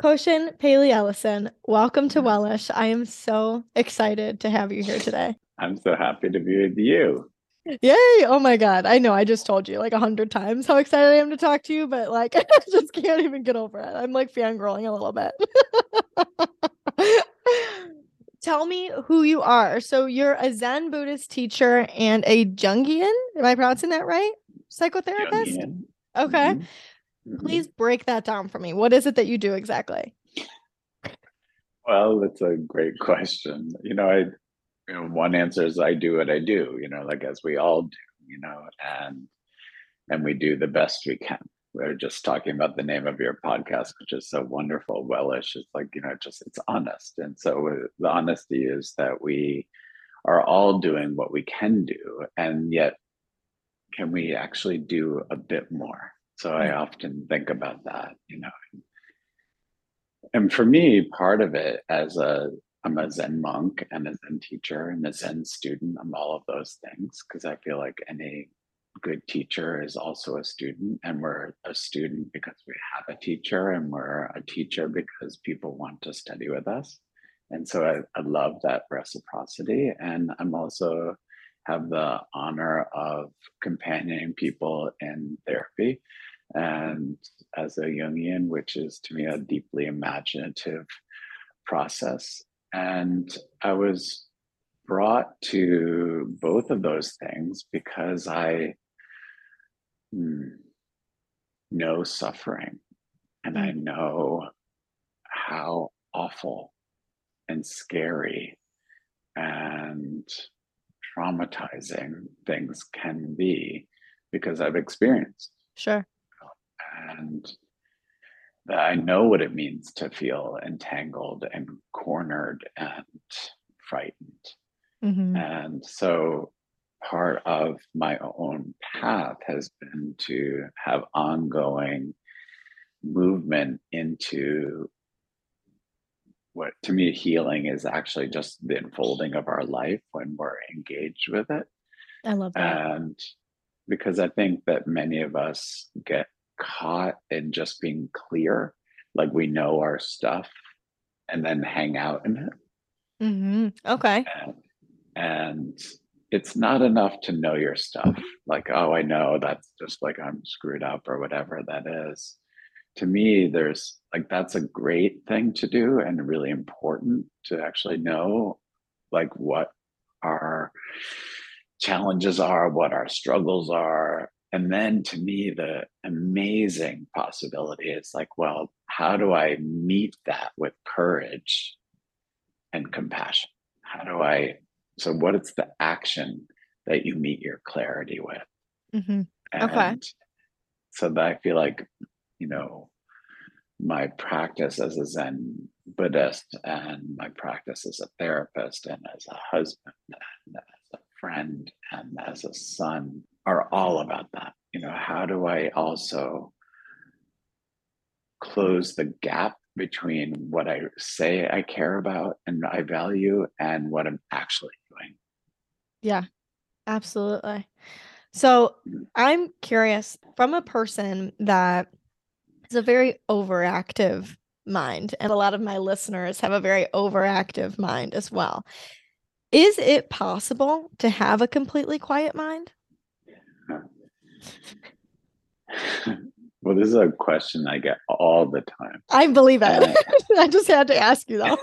Koshin Paley Ellison, welcome to Wellish. I am so excited to have you here today. I'm so happy to be with you. Yay! Oh my god. I know I just told you like a hundred times how excited I am to talk to you, but like I just can't even get over it. I'm like fangirling a little bit. Tell me who you are. So you're a Zen Buddhist teacher and a Jungian. Am I pronouncing that right? Psychotherapist? Jungian. Okay. Mm-hmm. Mm-hmm. Please break that down for me. What is it that you do exactly? Well, that's a great question. You know, I you know, one answer is I do what I do, you know, like as we all do, you know, and and we do the best we can. We are just talking about the name of your podcast, which is so wonderful. Wellish. It's like, you know, just it's honest. And so uh, the honesty is that we are all doing what we can do. And yet, can we actually do a bit more? So I often think about that, you know. And for me, part of it as a I'm a Zen monk and a Zen teacher and a Zen student. I'm all of those things because I feel like any good teacher is also a student and we're a student because we have a teacher and we're a teacher because people want to study with us and so i, I love that reciprocity and i'm also have the honor of companioning people in therapy and as a Jungian, which is to me a deeply imaginative process. And I was brought to both of those things because I hmm, know suffering and I mm. know how awful and scary and traumatizing things can be because I've experienced. Sure and that I know what it means to feel entangled and cornered and frightened. Mm-hmm. And so part of my own path has been to have ongoing movement into what to me healing is actually just the unfolding of our life when we're engaged with it. I love that. And because I think that many of us get caught in just being clear, like we know our stuff, and then hang out in it. Mm-hmm. Okay. And, and it's not enough to know your stuff. Like, oh, I know that's just like I'm screwed up or whatever that is. To me, there's like that's a great thing to do and really important to actually know like what our challenges are, what our struggles are, and then to me the amazing possibility is like well how do i meet that with courage and compassion? How do i so what is the action that you meet your clarity with? Mm-hmm. okay. So that i feel like you know my practice as a zen buddhist and my practice as a therapist and as a husband and as a friend and as a son are all about that. You know, how do I also close the gap between what I say I care about and I value and what I'm actually doing? Yeah, absolutely. So mm. I'm curious from a person that is a very overactive mind, and a lot of my listeners have a very overactive mind as well. Is it possible to have a completely quiet mind? Well, this is a question I get all the time. I believe it. I just had to ask you though.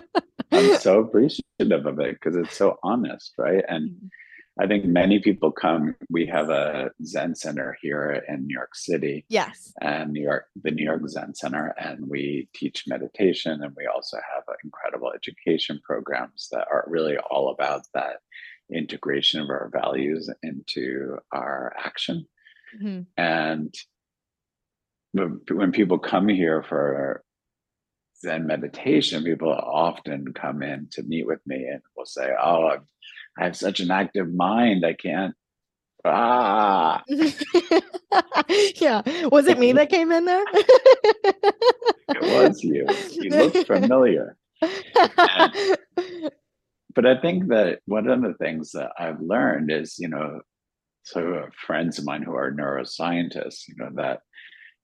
I'm so appreciative of it because it's so honest, right? And. I think many people come. We have a Zen center here in New York City. Yes. And New York, the New York Zen Center, and we teach meditation, and we also have incredible education programs that are really all about that integration of our values into our action. Mm-hmm. And when people come here for Zen meditation, people often come in to meet with me and will say, Oh, I've, I have such an active mind. I can't. Ah. yeah. Was it me that came in there? it was you. You look familiar. And, but I think that one of the things that I've learned is, you know, so friends of mine who are neuroscientists, you know, that,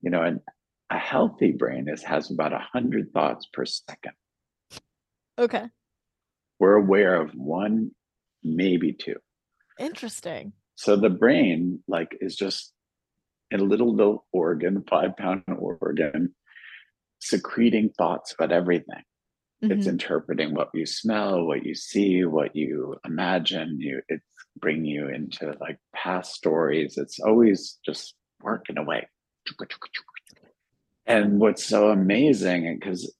you know, and a healthy brain is has about a hundred thoughts per second. Okay. We're aware of one, maybe two. Interesting. So the brain, like, is just a little little organ, five pound organ, secreting thoughts about everything. It's Mhm. interpreting what you smell, what you see, what you imagine. You, it's bringing you into like past stories. It's always just working away. And what's so amazing, because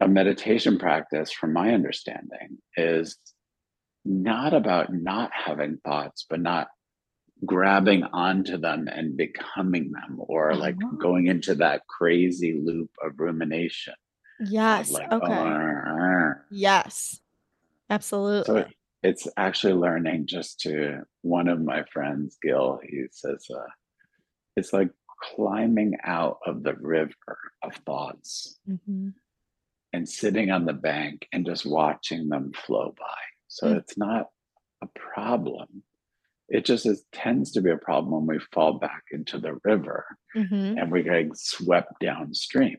a meditation practice, from my understanding, is not about not having thoughts, but not grabbing onto them and becoming them, or like Oh. going into that crazy loop of rumination. Yes. like, Okay. "Arr." Yes. Absolutely. it- it's actually learning just to one of my friends, Gil, he says, uh, it's like climbing out of the river of thoughts Mhm. and sitting on the bank and just watching them flow by. So Mm. it's not a problem. It just is, tends to be a problem when we fall back into the river Mhm. and we get swept downstream.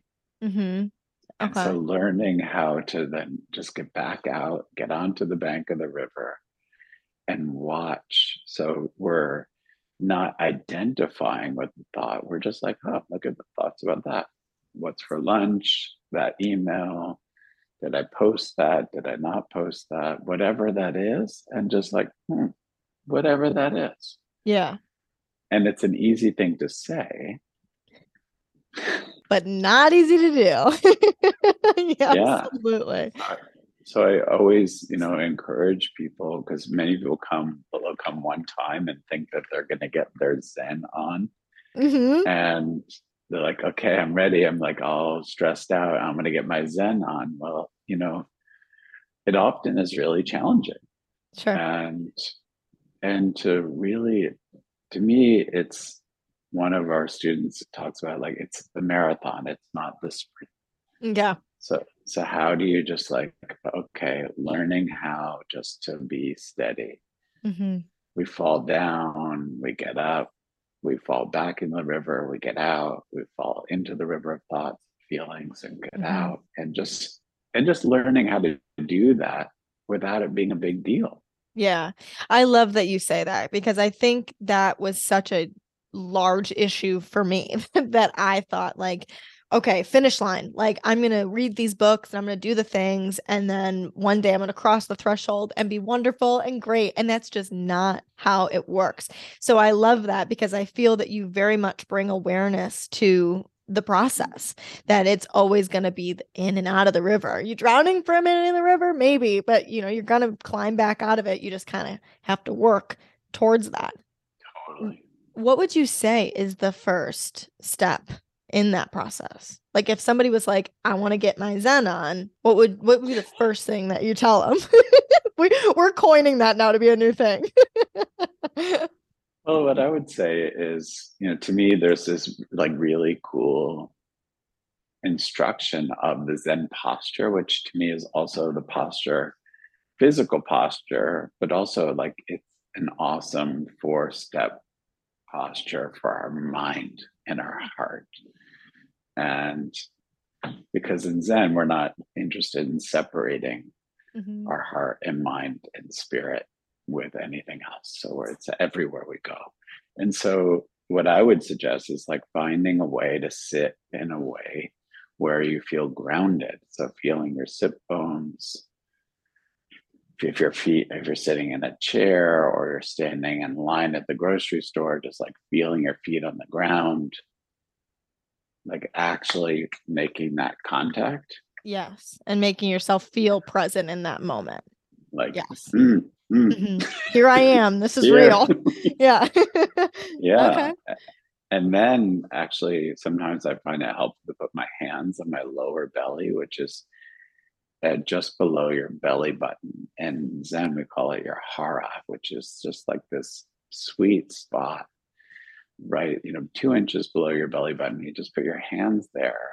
Mhm. And so learning how to then just get back out, get onto the bank of the river and watch. So we're not identifying with the thought. We're just like, oh, look at the thoughts about that. What's for lunch? That email. Did I post that? Did I not post that? Whatever that is. And just like, hmm, whatever that is. Yeah. And it's an easy thing to say. But not easy to do. yeah, Yeah. absolutely. So I always, you know, encourage people because many people come, but they'll come one time and think that they're going to get their Zen on, hmm and they're like, "Okay, I'm ready." I'm like all stressed out. I'm going to get my Zen on. Well, you know, it often is really challenging, Sure. and and to really, to me, it's one of our students talks about like it's the marathon. It's not the sprint. Yeah. So so how do you just like okay, learning how just to be steady. hmm We fall down, we get up, we fall back in the river, we get out, we fall into the river of thoughts, feelings, and get Mhm. out. And just and just learning how to do that without it being a big deal. Yeah. I love that you say that because I think that was such a large issue for me that I thought like okay, finish line. Like I'm going to read these books and I'm going to do the things and then one day I'm going to cross the threshold and be wonderful and great and that's just not how it works. So I love that because I feel that you very much bring awareness to the process that it's always going to be in and out of the river. Are you drowning for a minute in the river? Maybe, but you know, you're going to climb back out of it. You just kind of have to work towards that. Totally. What would you say is the first step in that process? Like if somebody was like, I want to get my Zen on, what would what would be the first thing that you tell them? we, we're coining that now to be a new thing. Well, what I would say is, you know, to me, there's this like really cool instruction of the Zen posture, which to me is also the posture, physical posture, but also like it's an awesome four step posture for our mind and our heart. And because in Zen, we're not interested in separating Mhm. our heart and mind and spirit with anything else. So where it's everywhere we go. And so what I would suggest is like finding a way to sit in a way where you feel grounded. So feeling your sit bones. If your feet, if you're sitting in a chair or you're standing in line at the grocery store, just like feeling your feet on the ground, like actually making that contact. Yes. And making yourself feel present in that moment. Like, Yes. "Mm, mm, Mhm. Here I am. This is real. Yeah. yeah Okay. And then actually sometimes i find it helpful to put my hands on my lower belly which is uh, just below your belly button and zen we call it your hara which is just like this sweet spot right you know two inches below your belly button you just put your hands there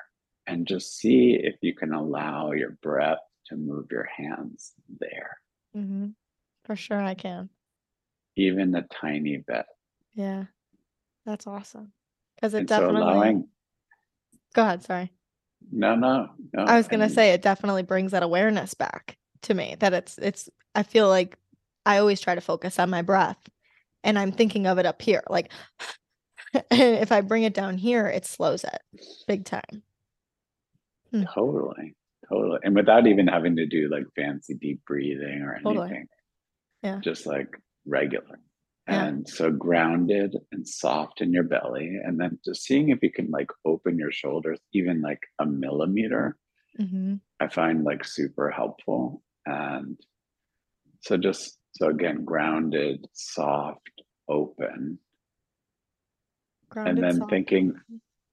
and just see if you can allow your breath to move your hands there Mhm. For sure I can. even a tiny bit Yeah. That's awesome. Because it and so definitely allowing Go ahead, sorry. No, no, no. I was gonna and- say it definitely brings that awareness back to me that it's it's I feel like I always try to focus on my breath and I'm thinking of it up here. Like if I bring it down here, it slows it big time. Hmm. Totally, totally. And without even having to do like fancy deep breathing or Totally. anything. Yeah. Just like regular. Yeah. And so grounded and soft in your belly. And then just seeing if you can like open your shoulders even like a millimeter, hmm I find like super helpful. And so just so again, grounded, soft, open. Grounded and then soft. thinking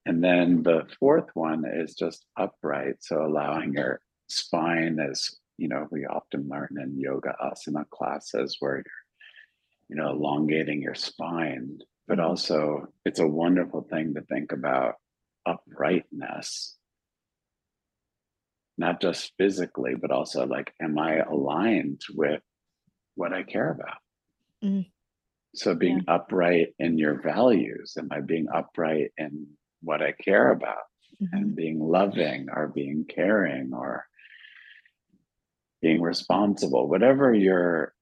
and then the fourth one is just upright so allowing your spine as you know we often learn in yoga asana classes where you're you know elongating your spine but Mhm. also it's a wonderful thing to think about uprightness not just physically but also like am i aligned with what i care about Mm. so being upright in your values am i being upright in what i care about Mhm. and being loving or being caring or being responsible whatever your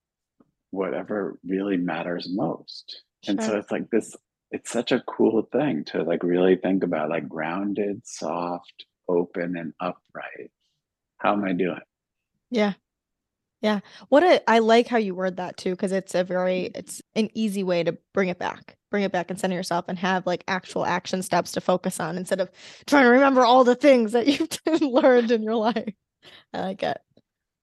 whatever really matters most and so it's like this it's such a cool thing to like really think about like grounded soft open and upright how am i doing Yeah. Yeah. What a I like how you word that too, because it's a very it's an easy way to bring it back. Bring it back and center yourself and have like actual action steps to focus on instead of trying to remember all the things that you've learned in your life. I like it.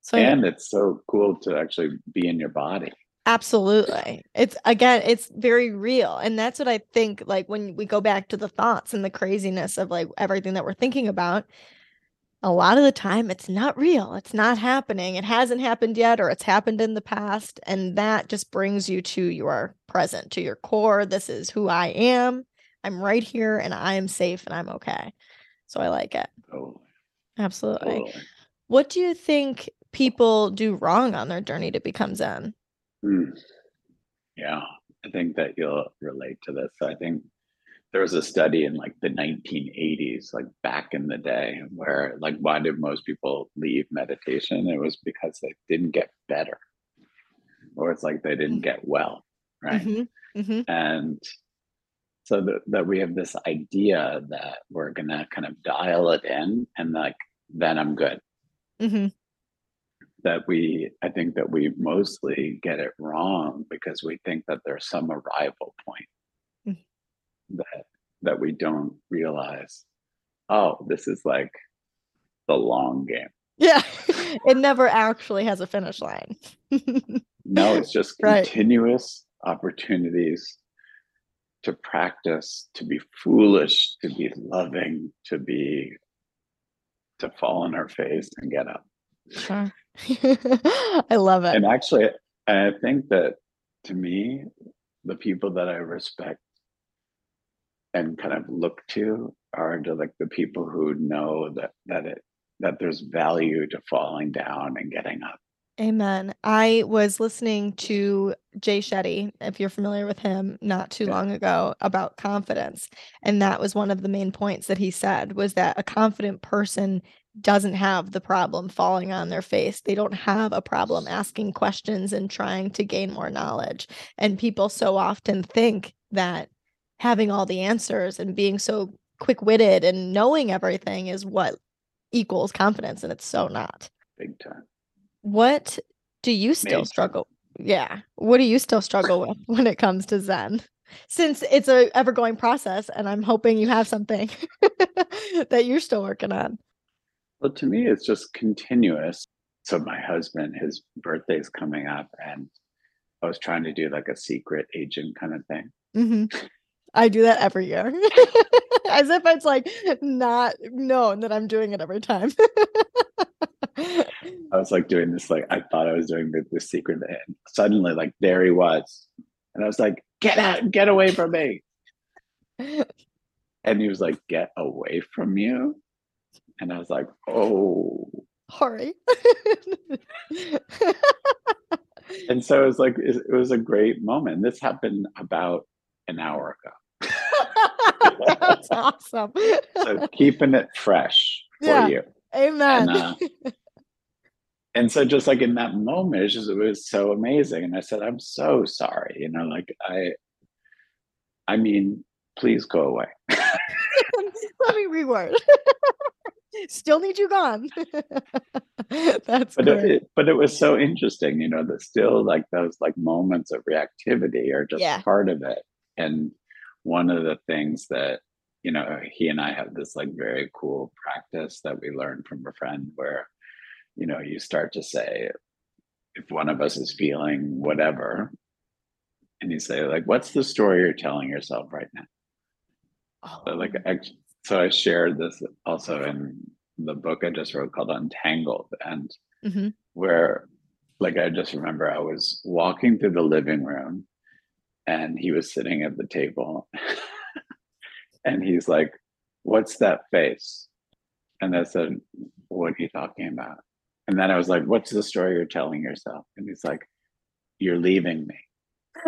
So yeah, and it's so cool to actually be in your body absolutely. It's again, it's very real. And that's what I think like when we go back to the thoughts and the craziness of like everything that we're thinking about, a lot of the time it's not real. It's not happening. It hasn't happened yet, or it's happened in the past. And that just brings you to your present, to your core. This is who I am. I'm right here and I am safe and I'm okay. So I like it. totally, Absolutely. totally. What do you think people do wrong on their journey to become Zen? Hmm. Yeah, I think that you'll relate to this. I think there was a study in like the 1980s, like back in the day, where like why did most people leave meditation? It was because they didn't get better, or it's like they didn't get well, right? Mhm, mhm. And so that, that we have this idea that we're gonna kind of dial it in and like then I'm good. Mhm. That we i think that we mostly get it wrong because we think that there's some arrival point Mm. that that we don't realize oh this is like the long game Yeah. it never actually has a finish line. no it's just Right. continuous opportunities to practice to be foolish to be loving to be to fall on our face and get up Sure. I love it. and actually i think that to me the people that i respect and kind of look to are to like the people who know that that it that there's value to falling down and getting up Amen. I was listening to Jay Shetty, if you're familiar with him, not too Yeah. long ago about confidence. And that was one of the main points that he said was that a confident person doesn't have the problem falling on their face. They don't have a problem asking questions and trying to gain more knowledge. And people so often think that having all the answers and being so quick-witted and knowing everything is what equals confidence, and it's so not. big time What do you still Major. struggle? Yeah. What do you still struggle with when it comes to Zen? Since it's a ever going process, and I'm hoping you have something that you're still working on. Well to me it's just continuous so my husband his birthday's coming up and i was trying to do like a secret agent kind of thing hmm I do that every year, as if it's like not known that I'm doing it every time. I was like doing this, like I thought I was doing the, the secret, and suddenly, like there he was, and I was like, "Get out! Get away from me!" And he was like, "Get away from you!" And I was like, "Oh!" Sorry. And so it was like it, it was a great moment. This happened about an hour ago. That's awesome. so keeping it fresh for Yeah. you. Amen. And, uh, and so just like in that moment, it's just it was so amazing. And I said, I'm so sorry. You know, like I I mean, please go away. Let me reword. Still need you gone. That's But great. it, but it was so interesting, you know, that still like those like moments of reactivity are just Yeah. part of it. And one of the things that, you know, he and I have this like very cool practice that we learned from a friend where, you know, you start to say, if one of us is feeling whatever, and you say, like, what's the story you're telling yourself right now? Oh. So like Oh, so I shared this also in the book I just wrote called Untangled and mhm. where like I just remember I was walking through the living room and he was sitting at the table and he's like, What's that face? And I said, What are you talking about? And then I was like, What's the story you're telling yourself? And he's like, You're leaving me.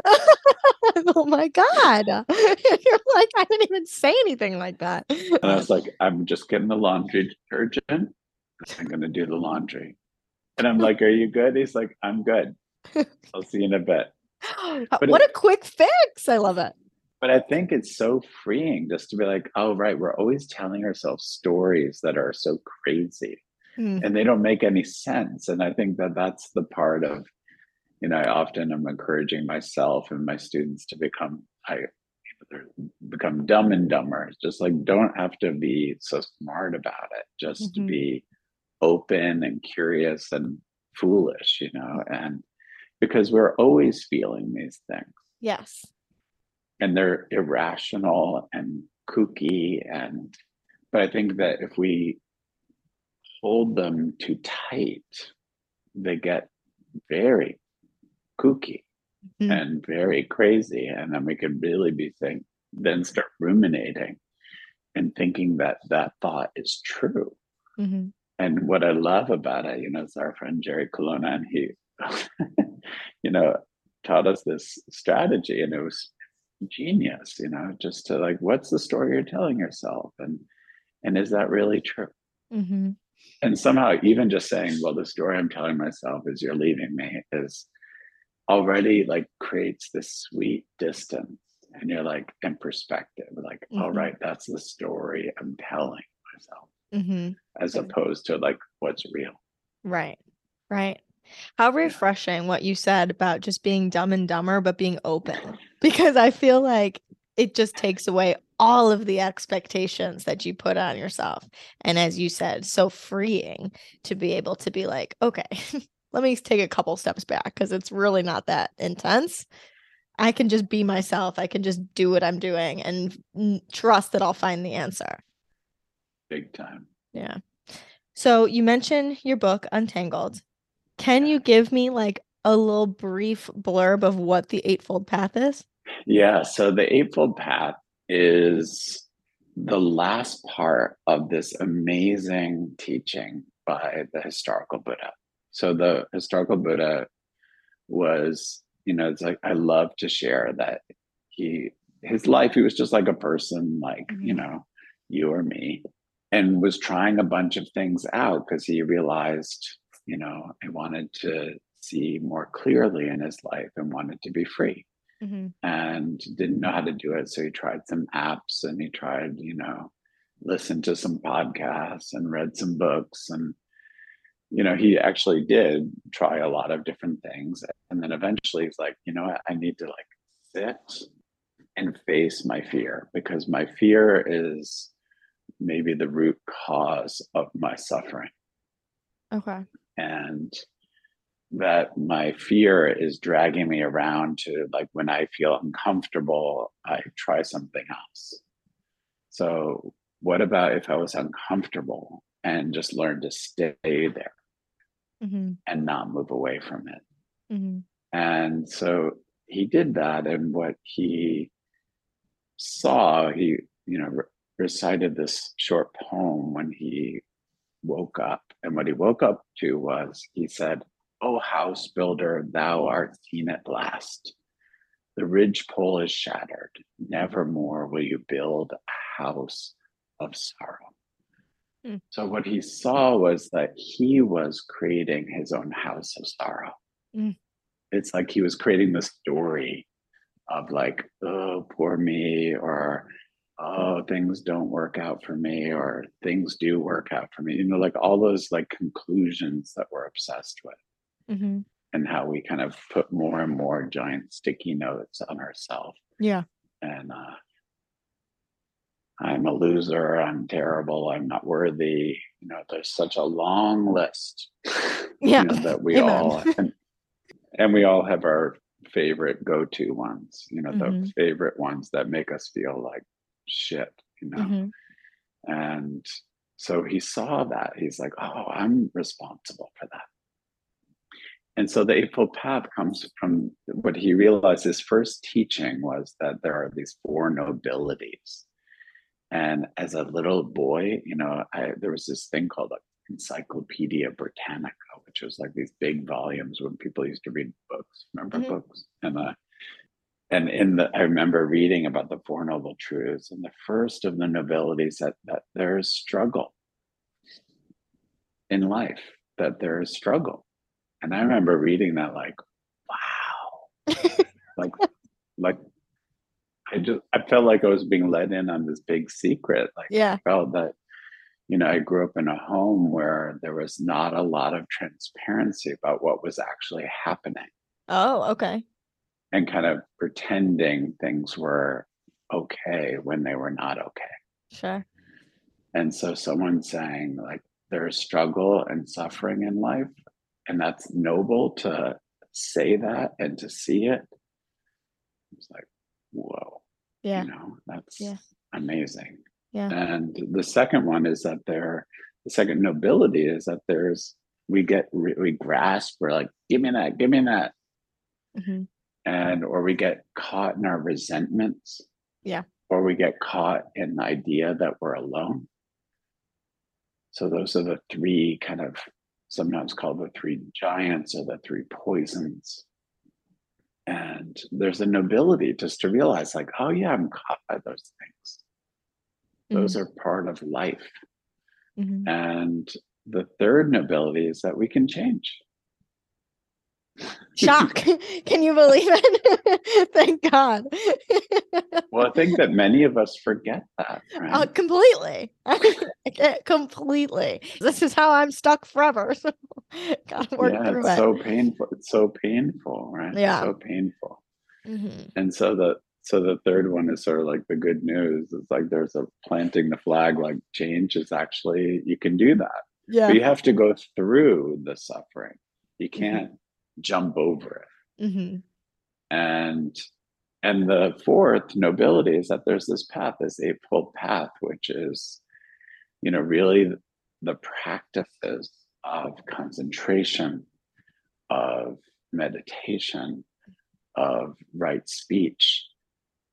oh my God. You're like, I didn't even say anything like that. And I was like, I'm just getting the laundry detergent. I'm gonna do the laundry. And I'm like, Are you good? He's like, I'm good. I'll see you in a bit. But what it- a quick fix. I love it. But I think it's so freeing just to be like, oh, right, we're always telling ourselves stories that are so crazy Mm, and they don't make any sense. And I think that that's the part of, you know, I often am encouraging myself and my students to become, I become dumb and dumber. Just like don't have to be so smart about it, just to Mhm. be open and curious and foolish, you know, and because we're always feeling these things Yes. and they're irrational and kooky and but i think that if we hold them too tight they get very kooky Mhm. and very crazy and then we could really be think then start ruminating and thinking that that thought is true Mhm. and what I love about it, you know, is our friend Jerry Colonna, and he, you know, taught us this strategy, and it was genius, you know, just to like, what's the story you're telling yourself, and and is that really true? Mhm. And somehow, even just saying, well, the story I'm telling myself is you're leaving me, is already like creates this sweet distance, and you're like in perspective, like, all Mhm. right, that's the story I'm telling myself, Mhm. as opposed to like what's real. Right. Right. How refreshing what you said about just being dumb and dumber, but being open. Because I feel like it just takes away all of the expectations that you put on yourself. And as you said, so freeing to be able to be like, okay, let me take a couple steps back because it's really not that intense. I can just be myself. I can just do what I'm doing and trust that I'll find the answer. big time. Yeah. So you mentioned your book, Untangled. Can you give me like a little brief blurb of what the Eightfold Path is? Yeah. So the Eightfold Path is the last part of this amazing teaching by the historical Buddha. So the historical Buddha was, you know, it's like I love to share that he his life, he was just like a person like, you Mhm. know, you or me, and was trying a bunch of things out because he realized, you know, he wanted to see more clearly in his life and wanted to be free Mhm. and didn't know how to do it. So he tried some apps and he tried, you know, listened to some podcasts and read some books. And, you know, he actually did try a lot of different things. And then eventually he's like, you know what? I need to like sit and face my fear because my fear is maybe the root cause of my suffering. Okay. and that my fear is dragging me around to like when I feel uncomfortable, I try something else. So, what about if I was uncomfortable and just learn to stay there hmm and not move away from it? hmm And so he did that. And what he saw, he, you know, re- recited this short poem when he woke up. And what he woke up to was he said, O house builder, thou art seen at last. the ridgepole is shattered. Nevermore will you build a house of sorrow. Mm. So, what he saw was that he was creating his own house of sorrow. Mm. It's like he was creating the story of, like, oh, poor me, or oh, things don't work out for me, or things do work out for me. You know, like all those like conclusions that we're obsessed with hmm and how we kind of put more and more giant sticky notes on ourselves Yeah. and uh i'm a loser i'm terrible i'm not worthy you know there's such a long list you Yeah. know, that we Amen. all and, and we all have our favorite go-to ones you know the Mhm. favorite ones that make us feel like shit you know hmm and so he saw that. He's like, oh, I'm responsible for that. And so the Eightfold Path comes from what he realized his first teaching was that there are these four nobilities. And as a little boy, you know, I, there was this thing called like Encyclopedia Britannica, which was like these big volumes when people used to read books. Remember Mhm. books? And uh, and in the, I remember reading about the Four Noble Truths, and the first of the nobilities that that there is struggle in life, that there is struggle, and I remember reading that like, wow, like, like I just I felt like I was being let in on this big secret. Like Yeah. I felt that, you know, I grew up in a home where there was not a lot of transparency about what was actually happening Oh, okay. and kind of pretending things were okay when they were not okay. Sure. And so someone saying like there's struggle and suffering in life, and that's noble to say that and to see it. It's like, whoa, Yeah. you know, that's Yeah. amazing. Yeah. And the second one is that there, the second nobility is that there's we get we grasp, we're like, give me that, give me that, hmm and or we get caught in our resentments Yeah. or we get caught in the idea that we're alone so those are the three kind of sometimes called the three giants or the three poisons and there's a nobility just to realize like oh yeah i'm caught by those things. Those are part of life. Hmm and the third nobility is that we can change Shock. Can you believe it? Thank God. well i think that many of us forget that right? Uh, completely. Completely. This is how I'm stuck forever. So gotta work yeah, through it's it. so painful. It's so painful, right? Yeah. So painful. mm-hmm. And so the so the third one is sort of like the good news. It's like there's a planting the flag, like change is actually you can do that. Yeah. But you have to go through the suffering. You Mhm. can't jump over it. hmm And and the fourth nobility is that there's this path, this eightfold path, which is, you know, really the practices of concentration, of meditation, of right speech,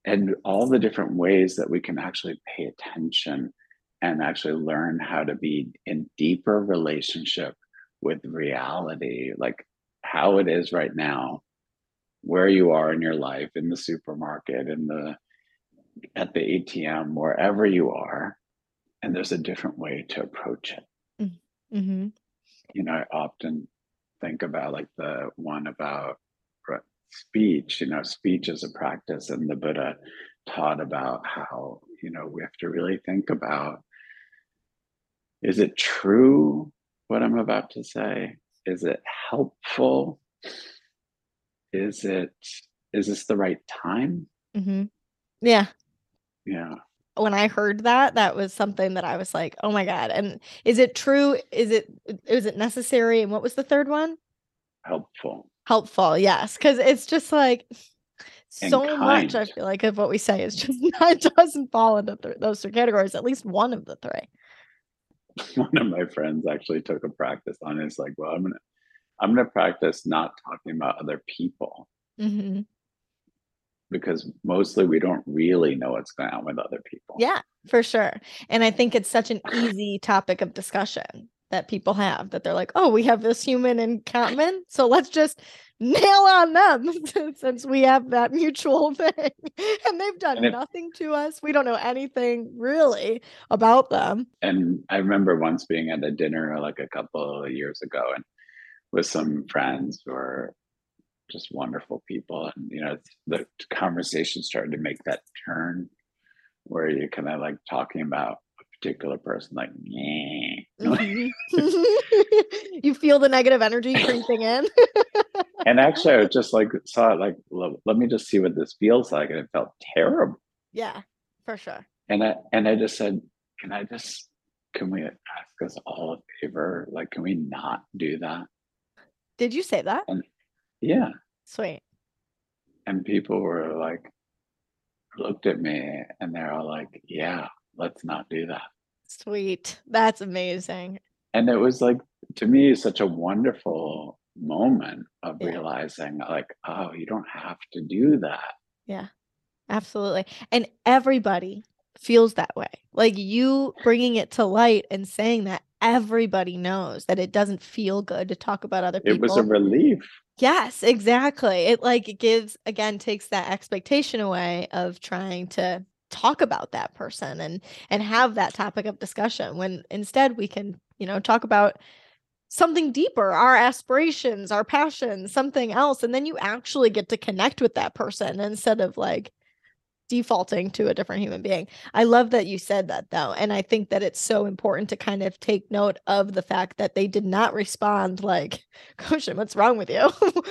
and all the different ways that we can actually pay attention and actually learn how to be in deeper relationship with reality, like how it is right now, where you are in your life, in the supermarket, in the at the ATM, wherever you are, and there's a different way to approach it. Hmm you know, I often think about like the one about speech, you know, speech is a practice, and the Buddha taught about how, you know, we have to really think about is it true what I'm about to say? Is it helpful? Is it, is this the right time? mm-hmm. Yeah. Yeah. When I heard that, that was something that I was like, oh my God. And is it true? Is it is it necessary? And what was the third one? Helpful. Helpful, yes. Cause it's just like so much, I feel like, of what we say is just not doesn't fall into th- those three categories, at least one of the three. one of my friends actually took a practice on it. It's like, well, I'm gonna I'm gonna practice not talking about other people Mm-hmm. because mostly we don't really know what's going on with other people. Yeah, for sure. And I think it's such an easy topic of discussion that people have that they're like, oh, we have this human in common. So let's just nail on them since we have that mutual thing. and they've done and nothing to us. We don't know anything really about them. And I remember once being at a dinner like a couple of years ago and with some friends who are just wonderful people. And, you know, the conversation started to make that turn where you're kind of like talking about particular person like mm-hmm. you feel the negative energy creeping in? And actually i just like saw it like let me just see what this feels like and it felt terrible yeah for sure. and i and i just said can i just can we ask us all a favor? Like can we not do that? Did you say that? And yeah. Sweet. And people were like looked at me and they're all like yeah let's not do that. Sweet. That's amazing. And it was like, to me, such a wonderful moment of yeah. realizing, like, oh, you don't have to do that. Yeah, absolutely. And everybody feels that way. Like you bringing it to light and saying that everybody knows that it doesn't feel good to talk about other people. It was a relief. Yes, exactly. It like it gives again takes that expectation away of trying to talk about that person and and have that topic of discussion when instead we can you know talk about something deeper our aspirations our passions something else and then you actually get to connect with that person instead of like defaulting to a different human being. I love that you said that though. And I think that it's so important to kind of take note of the fact that they did not respond like, Gosh, what's wrong with you?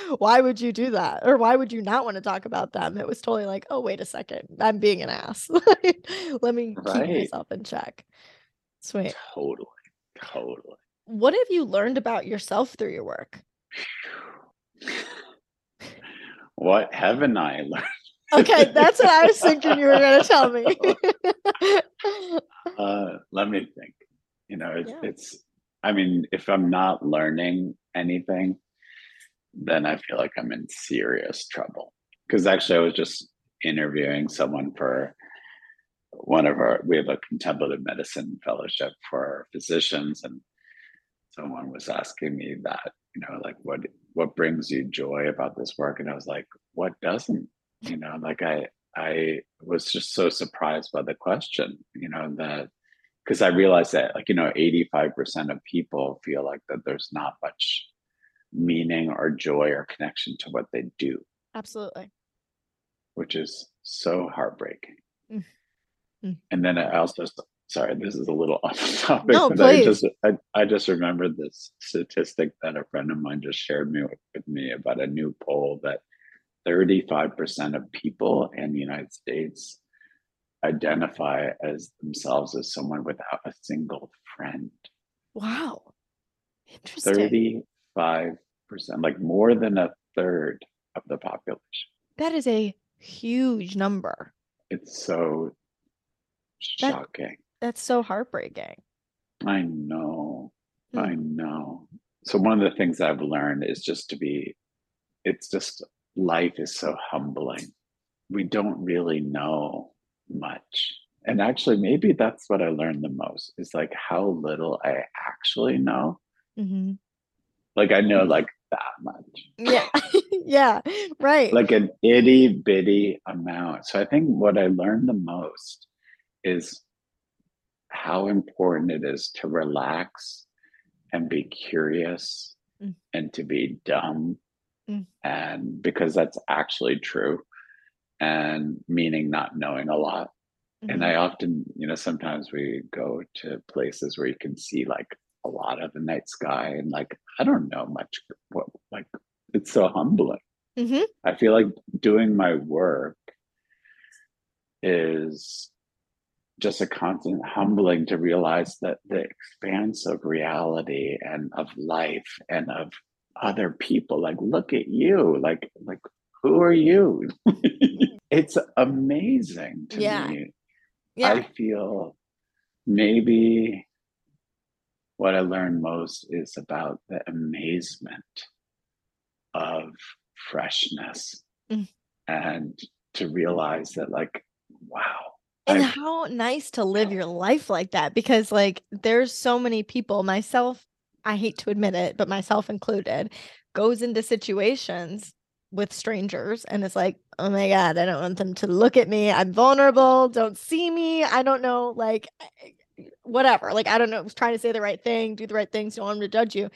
why would you do that? Or why would you not want to talk about them? It was totally like, oh, wait a second. I'm being an ass. Let me right. keep myself in check. Sweet. Totally. Totally. What have you learned about yourself through your work? what haven't I learned? Okay, that's what I was thinking you were going to tell me. uh, let me think. You know, it's, yeah. it's, I mean, if I'm not learning anything, then I feel like I'm in serious trouble. Because actually, I was just interviewing someone for one of our, we have a contemplative medicine fellowship for physicians, and someone was asking me that, you know, like what what brings you joy about this work, and I was like, what doesn't? You know like i i was just so surprised by the question you know that because i realized that like you know 85% of people feel like that there's not much meaning or joy or connection to what they do. Absolutely. Which is so heartbreaking. Mm-hmm. and then i also sorry this is a little off topic no, but i just I, I just remembered this statistic that a friend of mine just shared me with, with me about a new poll that 35% of people in the United States identify as themselves as someone without a single friend. Wow. Interesting. 35%, like more than a third of the population. That is a huge number. It's so that, shocking. That's so heartbreaking. I know. Hmm. I know. So, one of the things I've learned is just to be, it's just life is so humbling. We don't really know much. And actually, maybe that's what I learned the most is like how little I actually know. Mm-hmm. Like, I know like that much. Yeah. yeah. Right. Like an itty bitty amount. So I think what I learned the most is how important it is to relax and be curious mm. and to be dumb mm. and because that's actually true and meaning not knowing a lot mm-hmm. and i mm-hmm. often you know sometimes we go to places where you can see like a lot of the night sky and like i don't know much what like it's so humbling mm-hmm. i feel like doing my work is just a constant humbling to realize that the expanse of reality and of life and of other people like look at you like like who are you it's amazing to yeah. me yeah. i feel maybe what i learned most is about the amazement of freshness mm. and to realize that like wow and I, how nice to live your life like that because like there's so many people myself I hate to admit it, but myself included, goes into situations with strangers and it's like, oh my God, I don't want them to look at me. I'm vulnerable. Don't see me. I don't know, like, whatever. Like, I don't know, trying to say the right thing, do the right things, don't want them to judge you.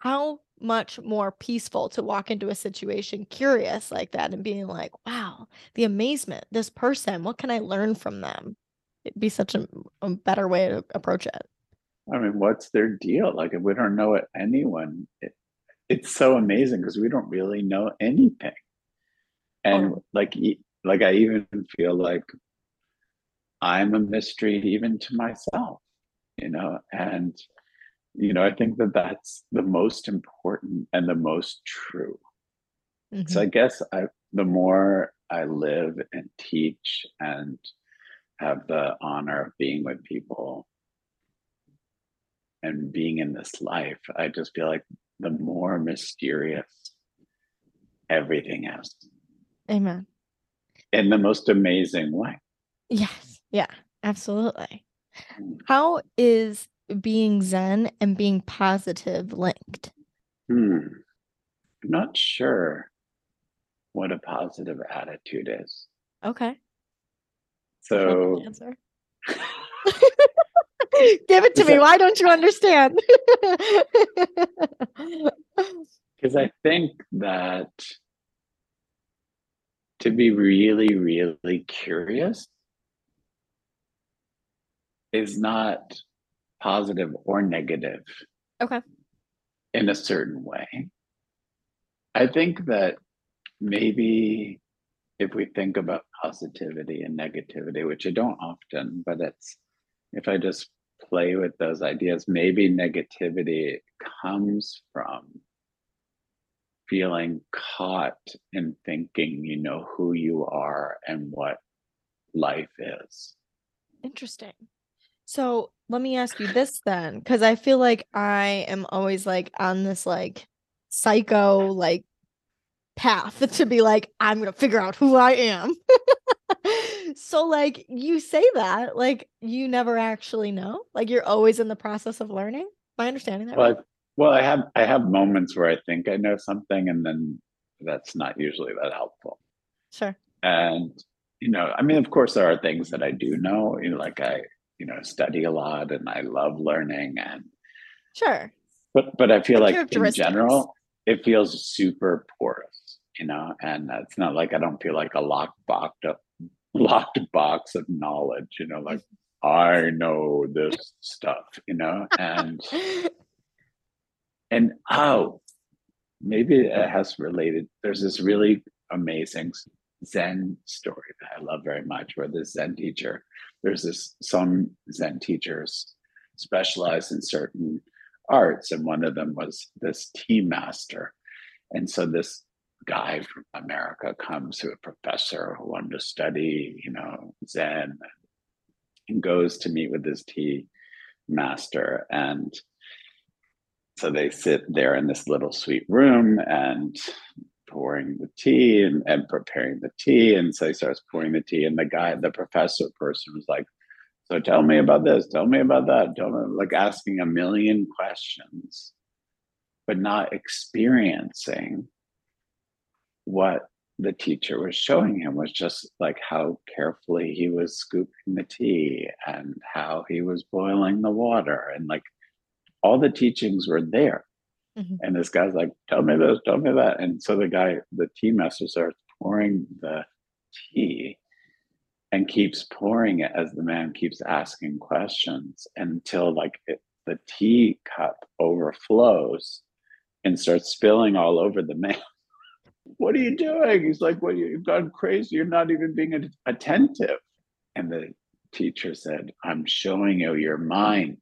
How much more peaceful to walk into a situation curious like that and being like, wow, the amazement, this person, what can I learn from them? It'd be such a, a better way to approach it. I mean, what's their deal? Like, if we don't know it, anyone, it, it's so amazing because we don't really know anything. And oh. like, like I even feel like I'm a mystery even to myself, you know, and you know, I think that that's the most important and the most true. Mm-hmm. So I guess I, the more I live and teach and have the honor of being with people and being in this life, I just feel like the more mysterious everything is. Amen. In the most amazing way. Yes. Yeah, absolutely. Mm. How is being Zen and being positive linked? Hmm. I'm not sure what a positive attitude is. Okay. So answer. Give it to me. That, Why don't you understand? Because I think that to be really, really curious is not positive or negative. Okay. In a certain way. I think that maybe if we think about positivity and negativity, which I don't often, but it's if I just play with those ideas, maybe negativity comes from feeling caught in thinking you know who you are and what life is. Interesting. So let me ask you this then, because I feel like I am always like on this like psycho like path to be like, I'm gonna figure out who I am. so like you say that, like you never actually know. Like you're always in the process of learning. My understanding that well, right? well, I have I have moments where I think I know something and then that's not usually that helpful. Sure. And you know, I mean, of course there are things that I do know, you know, like I you know study a lot and I love learning and sure. But but I feel like in general it feels super porous, you know, and it's not like I don't feel like a locked box locked box of knowledge, you know, like I know this stuff, you know, and and oh, maybe it has related. There's this really amazing Zen story that I love very much, where this Zen teacher there's this some Zen teachers specialize in certain arts, and one of them was this tea master. And so this guy from America comes to a professor who wanted to study, you know, Zen, and goes to meet with his tea master. And so they sit there in this little sweet room and pouring the tea and, and preparing the tea. And so he starts pouring the tea. And the guy, the professor person was like, So tell me about this, tell me about that, tell me, like asking a million questions, but not experiencing what the teacher was showing him was just like how carefully he was scooping the tea and how he was boiling the water and like all the teachings were there Mm-hmm. And this guy's like, tell me this, tell me that. And so the guy, the tea master starts pouring the tea and keeps pouring it as the man keeps asking questions until like it, the tea cup overflows and starts spilling all over the man. What are you doing? He's like, well, you've gone crazy. You're not even being attentive. And the teacher said, I'm showing you your mind.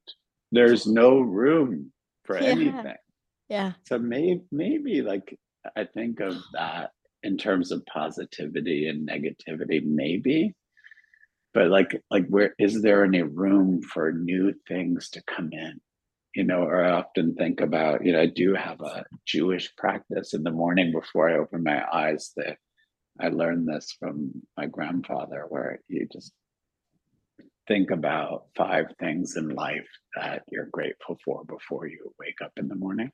There's no room for yeah. anything. Yeah. So maybe maybe like I think of that in terms of positivity and negativity, maybe. But like like where is there any room for new things to come in? You know, or I often think about, you know, I do have a Jewish practice in the morning before I open my eyes that I learned this from my grandfather where you just think about five things in life that you're grateful for before you wake up in the morning,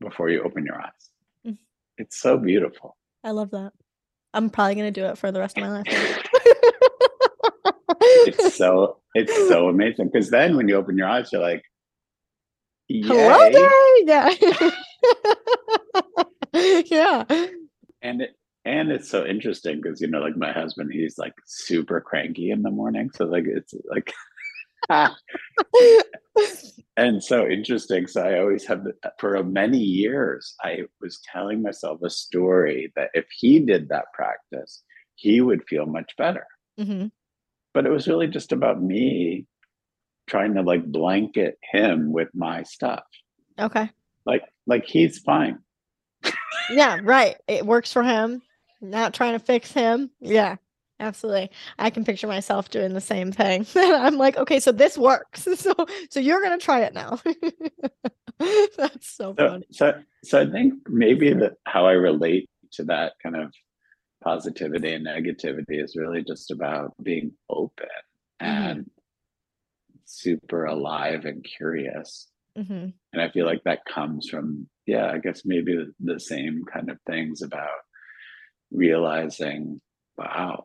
before you open your eyes. Mm. It's so beautiful. I love that. I'm probably gonna do it for the rest of my life. It's so it's so amazing because then when you open your eyes, you're like, Hello Yay. there. Yeah. yeah. and it and it's so interesting because you know like my husband he's like super cranky in the morning so like it's like and so interesting so i always have for many years i was telling myself a story that if he did that practice he would feel much better hmm but it was really just about me trying to like blanket him with my stuff Okay. like like he's fine Yeah, right. It works for him. Not trying to fix him. Yeah, absolutely. I can picture myself doing the same thing. I'm like, okay, so this works. So so you're gonna try it now. That's so so, funny. so so i think maybe that how i relate to that kind of positivity and negativity is really just about being open Mhm. and super alive and curious. Hmm and i feel like that comes from yeah i guess maybe the, same kind of things about realizing wow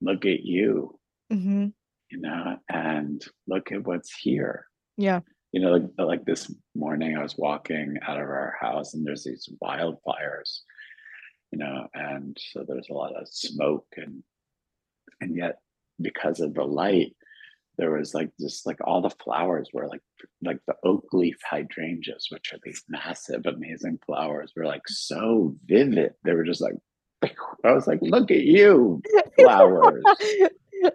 look at you hmm you know and look at what's here. Yeah. you know like, like this morning i was walking out of our house and there's these wildfires you know and so there's a lot of smoke and and yet because of the light there was like just like all the flowers were like like the oak leaf hydrangeas which are these massive amazing flowers were like so vivid they were just like i was like look at you flowers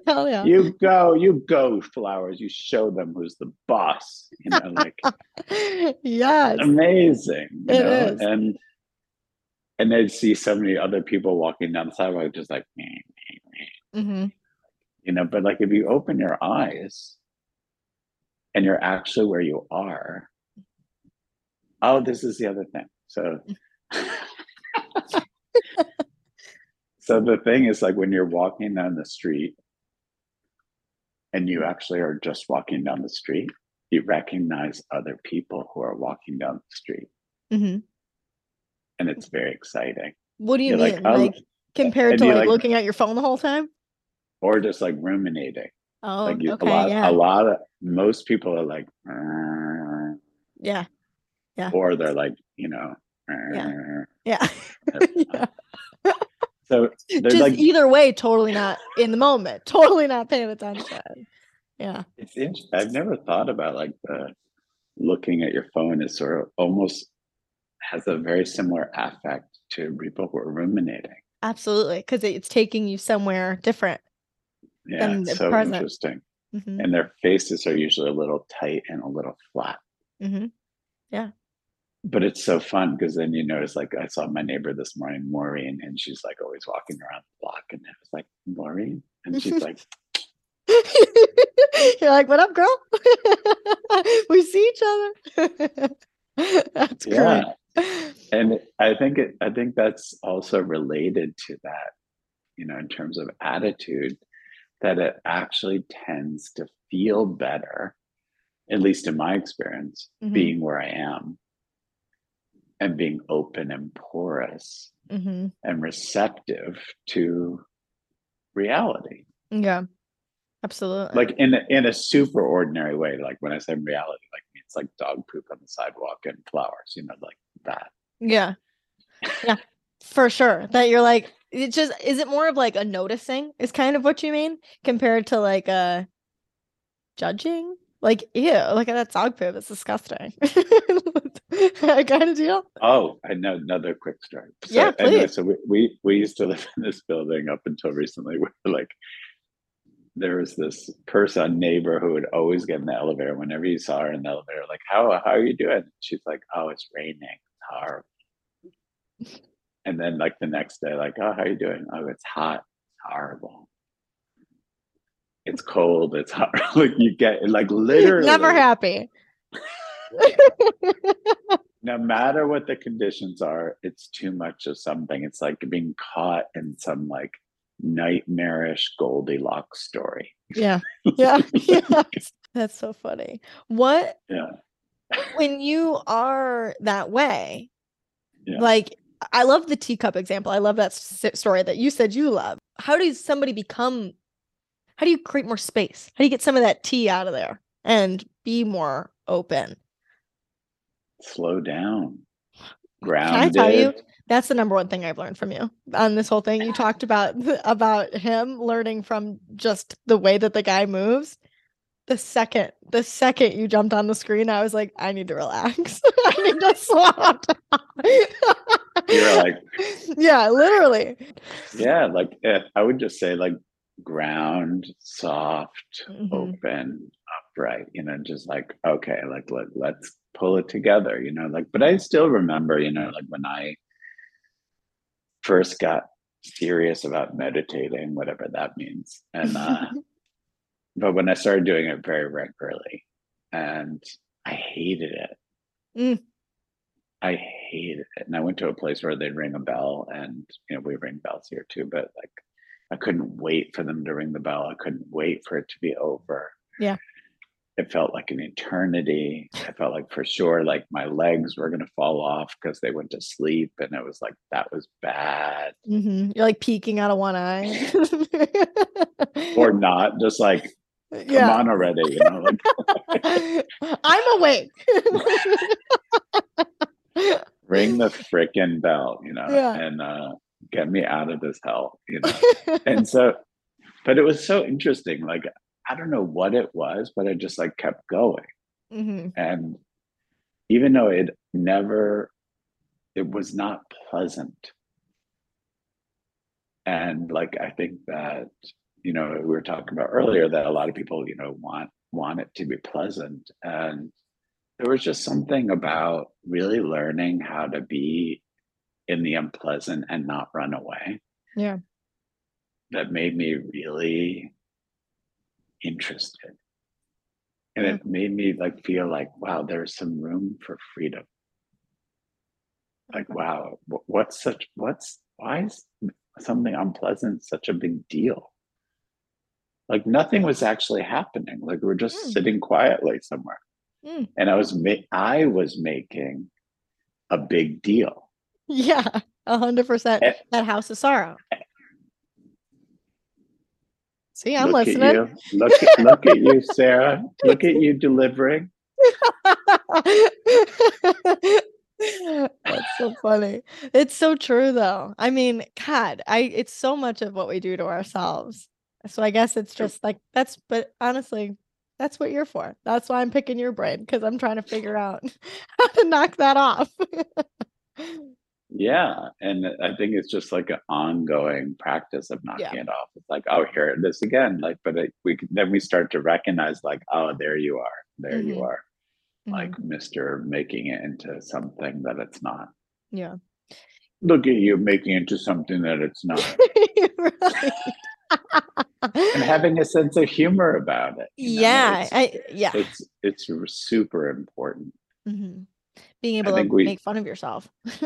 Hell yeah. you go you go flowers you show them who's the boss you know like yes. amazing you It know is. and and then see so many other people walking down the sidewalk just like meh, meh, meh, hmm you know but like if you open your eyes and you're actually where you are oh this is the other thing so so the thing is like when you're walking down the street and you actually are just walking down the street you recognize other people who are walking down the street hmm and it's very exciting What do you You're like, mean? oh, Like, compared to like, like- looking at your phone the whole time? Or just like ruminating Oh, like you, okay. a lot yeah. a lot of most people are like "Uh," yeah. Yeah. or they're like you know Yeah. Yeah. yeah. so Just like either way, totally not in the moment, totally not paying attention. Yeah. it's int- i've never thought about like the looking at your phone is sort of almost has a very similar affect to people who are ruminating Absolutely. Because it's taking you somewhere different. Yeah Than it's the so present. interesting hmm and their faces are usually a little tight and a little flat hmm Yeah. but it's so fun because then you notice like I saw my neighbor this morning, Maureen, and she's like always walking around the block, and I was like, Maureen, and she's like, You're like, what up, girl? we see each other. That's yeah, great. and I think it, I think that's also related to that, you know, in terms of attitude, that it actually tends to feel better, at least in my experience, Mhm. being where I am, and being open and porous hmm and receptive to reality. Yeah. Absolutely. like in a, in a super ordinary way like when i say reality like it's like dog poop on the sidewalk and flowers you know like that Yeah. Yeah. For sure. That you're like it just is it more of like a noticing is kind of what you mean compared to like a judging? Like ew, look at that dog poop. It's disgusting. that kind of deal. oh i know another quick story so, Yeah, anyway, please. so we, we we used to live in this building up until recently where like there was this person neighbor who would always get in the elevator whenever you saw her in the elevator like how how are you doing she's like oh it's raining it's horrible and then like the next day like oh how are you doing oh it's hot it's horrible it's cold it's hot like you get like literally Never happy. no matter what the conditions are it's too much of something it's like being caught in some like nightmarish Goldilocks story. Yeah. Yeah. yeah. That's so funny. What Yeah. when you are that way, Yeah. like I love the teacup example. I love that s- story that you said you love. How does somebody become? How do you create more space? How do you get some of that tea out of there and be more open? Slow down. I Grounded. tell you? That's the number one thing I've learned from you on this whole thing. You talked about about him learning from just the way that the guy moves. The second, the second you jumped on the screen, I was like, I need to relax. I need to slow down. You're like, yeah, literally. yeah, like eh, I would just say like ground, soft, Mhm. open, upright, you know, just like, okay, like let, let's pull it together, you know, like, but I still remember, you know, like when I first got serious about meditating, whatever that means. And, uh, but when I started doing it very regularly and I hated it. Mm. I hated it. And I went to a place where they'd ring a bell and, you know, we ring bells here too, but like I couldn't wait for them to ring the bell. I couldn't wait for it to be over. Yeah. It felt like an eternity. I felt like for sure, like my legs were going to fall off because they went to sleep. And it was like, that was bad. Mhm. You're like peeking out of one eye. Or not, just like, come on already, you know, like I'm awake. ring the frickin' bell, you know, Yeah. and uh, get me out of this hell, you know. and so but it was so interesting like i don't know what it was but i just like kept going Mhm. and even though it never it was not pleasant and like i think that you know we were talking about earlier that a lot of people you know want want it to be pleasant and there was just something about really learning how to be in the unpleasant and not run away Yeah. that made me really interested. And it made me like feel like, wow, there's some room for freedom. Like, wow, what's such, what's, why is something unpleasant such a big deal? Like nothing was actually happening. Like we were just Mm. sitting quietly somewhere. Mm. And I was, ma- I was making a big deal. Yeah, a hundred percent. Eh. That house of sorrow. See, I'm look listening. at you. Look at, look at you, Sarah. Look at you delivering. That's so funny. It's so true though. I mean, God, I it's so much of what we do to ourselves. So I guess it's just like that's but honestly, that's what you're for. That's why I'm picking your brain because I'm trying to figure out how to knock that off. Yeah, and I think it's just like an ongoing practice of knocking Yeah. it off. It's like, oh, here it is again. Like, but it, we then we start to recognize, like, oh, there you are, there you Mhm. are, like Mhm. Mister making it into something that it's not. yeah. Look at you making it into something that it's not, Right. And having a sense of humor about it. know, yeah, it's, I yeah. it's it's super important. Mhm. Being able to think we- make fun of yourself.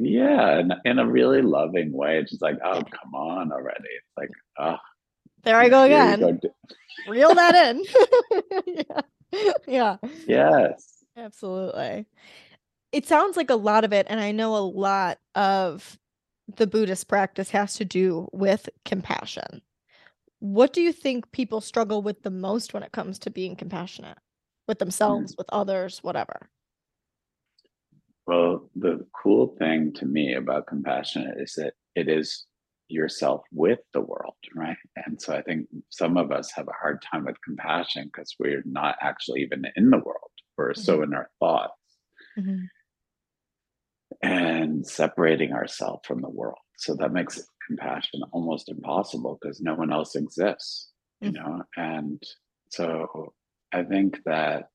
Yeah, and in a really loving way. It's just like, oh, come on already. It's like, oh, There I go again. go d- Reel that in. yeah. Yeah. Yes. Absolutely. It sounds like a lot of it, and I know a lot of the Buddhist practice has to do with compassion. What do you think people struggle with the most when it comes to being compassionate with themselves, with others, whatever? Well, the cool thing to me about compassion is that it is yourself with the world, right? And so I think some of us have a hard time with compassion because we're not actually even in the world. We're so in our thoughts Mhm. and separating ourselves from the world. So that makes compassion almost impossible because no one else exists, you Mhm. know? And so I think that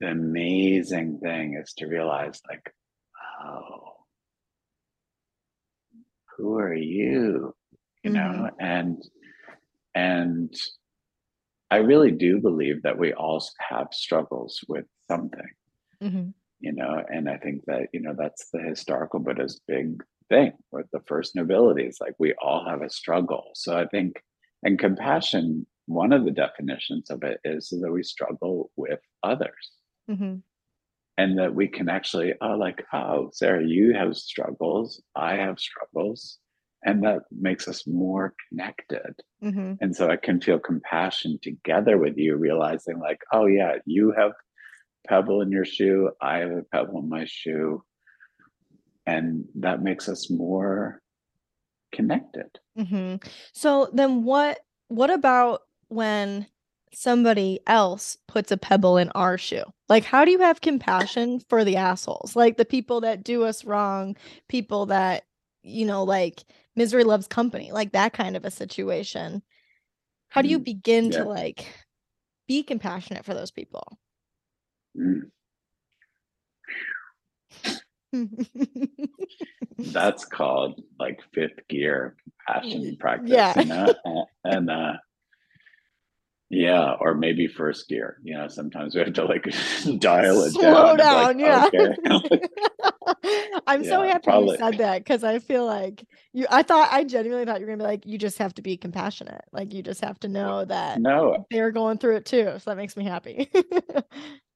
the amazing thing is to realize, like, oh, who are you? You know, and and I really do believe that we all have struggles with something Mhm. you know and i think that you know that's the historical buddha's big thing with the first noble truth. It's like we all have a struggle. So I think, and compassion, one of the definitions of it is that we struggle with others. Mm-hmm. And that we can actually, oh, like, oh, Sarah, you have struggles. I have struggles. And that makes us more connected. Mm-hmm. And so I can feel compassion together with you, realizing, like, oh, yeah, you have pebble in your shoe. I have a pebble in my shoe. And that makes us more connected. Mm-hmm. So then what what about when somebody else puts a pebble in our shoe? Like how do you have compassion for the assholes? Like the people that do us wrong, people that you know like misery loves company, like that kind of a situation. How do you Mm, begin yeah. to like be compassionate for those people? Mm, That's called like fifth gear compassion practice, yeah. you know? And, uh yeah, or maybe first gear. You know, sometimes we have to like dial it Slow down. down, like, yeah. okay. I'm so happy probably. you said that because I feel like you I thought I genuinely thought you were gonna be like, you just have to be compassionate. Like you just have to know that no, they're going through it too. So that makes me happy.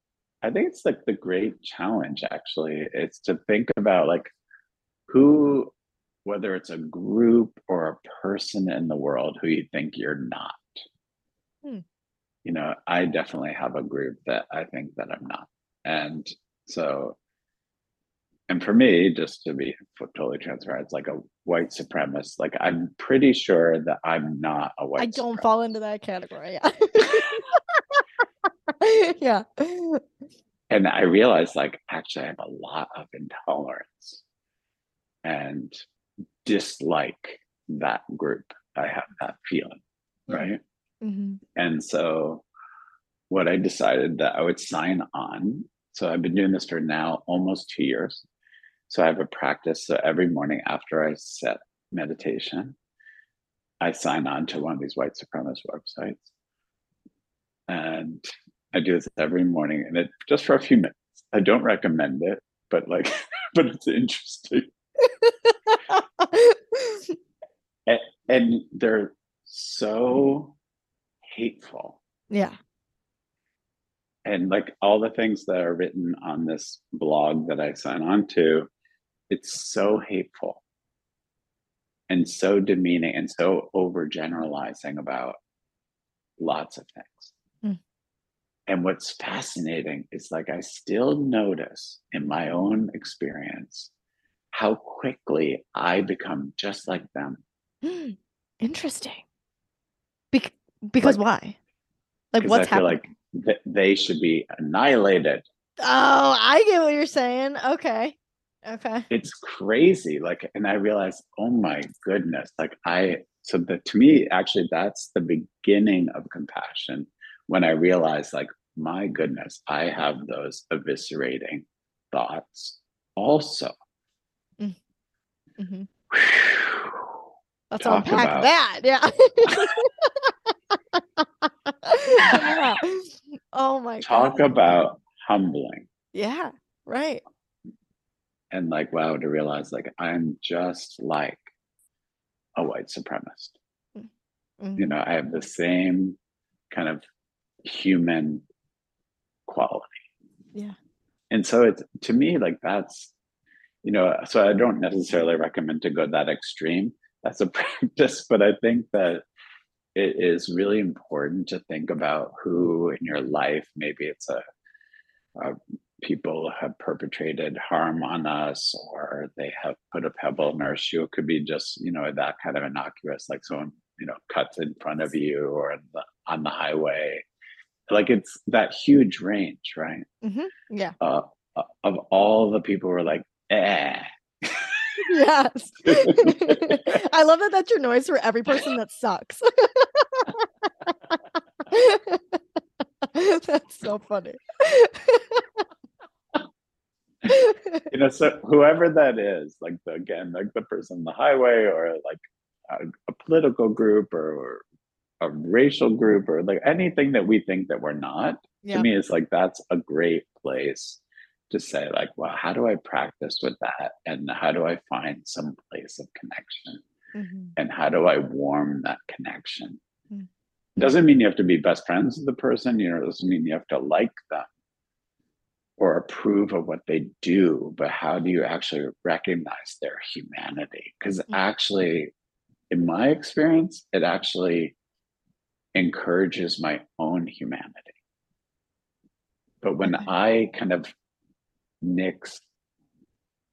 I think it's like the great challenge actually. It's to think about like who, whether it's a group or a person in the world who you think you're not. Hmm. You know, I definitely have a group that I think that I'm not. And so, and for me, just to be totally transparent, it's like a white supremacist. Like I'm pretty sure that I'm not a white I don't fall into that category. Yeah. yeah. and I realized like actually I have a lot of intolerance and dislike that group. I have that feeling, right? Mhm. And so what I decided that I would sign on. So I've been doing this for now almost two years. So I have a practice. So every morning after I set meditation, I sign on to one of these white supremacist websites. And I do this every morning and it just for a few minutes. I don't recommend it, but like, but it's interesting. And, and they're so hateful. yeah. And like all the things that are written on this blog that I sign on to, it's so hateful and so demeaning and so overgeneralizing about lots of things. Mm. And what's fascinating is like I still notice in my own experience how quickly I become just like them. Hmm, interesting. Bec- because Like- why? Like what's I happening? like th- they should be annihilated. Oh, I get what you're saying. Okay. Okay. It's crazy. Like, and I realized, oh my goodness, like I, so the, to me, actually, that's the beginning of compassion when I realized, like, my goodness, I have those eviscerating thoughts also. hmm Let's Talk unpack about- that. Yeah. yeah. Oh my Talk god. about humbling Yeah. Right. and like, wow, to realize, like, I'm just like a white supremacist. Mhm. you know i have the same kind of human quality. Yeah. and so it's to me like that's you know so i don't necessarily recommend to go that extreme that's a practice but i think that it is really important to think about who in your life maybe it's a, a people have perpetrated harm on us or they have put a pebble in our shoe. It could be just you know that kind of innocuous like someone you know cuts in front of you or on the, on the highway like it's that huge range right Yeah. uh, uh, of all the people who are like eh Yes. I love that that's your noise for every person that sucks. that's so funny. you know so whoever that is like the, again like the person on the highway or like a, a political group or, or a racial group or like anything that we think that we're not yeah. to me it's like that's a great place to say like well how do i practice with that and how do i find some place of connection mm-hmm. and how do i warm that connection mm-hmm. doesn't mean you have to be best friends with the person you know it doesn't mean you have to like them or approve of what they do but how do you actually recognize their humanity because mm-hmm. actually in my experience it actually encourages my own humanity but when I kind of nix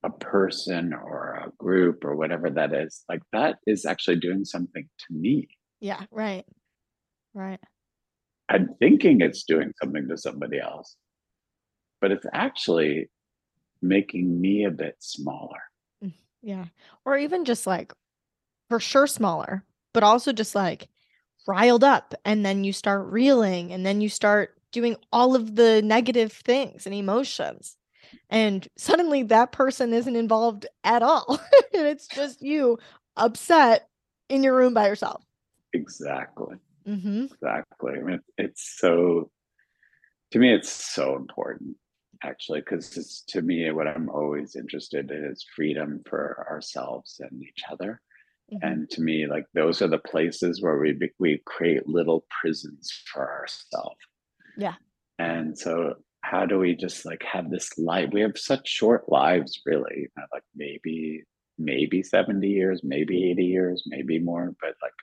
a person or a group or whatever that is, like that is actually doing something to me. Yeah, right. Right. I'm thinking it's doing something to somebody else, but it's actually making me a bit smaller. Mm, yeah. Or even just like for sure smaller, but also just like riled up. And then you start reeling and then you start doing all of the negative things and emotions. And suddenly that person isn't involved at all. And it's just you upset in your room by yourself. Exactly. Mm-hmm. exactly. I mean, it's so to me it's so important actually because it's to me what i'm always interested in is freedom for ourselves and each other mm-hmm. and to me like those are the places where we we create little prisons for ourselves yeah. And so how do we just like have this life? We have such short lives, really. Like maybe maybe 70 years, maybe 80 years, maybe more, but like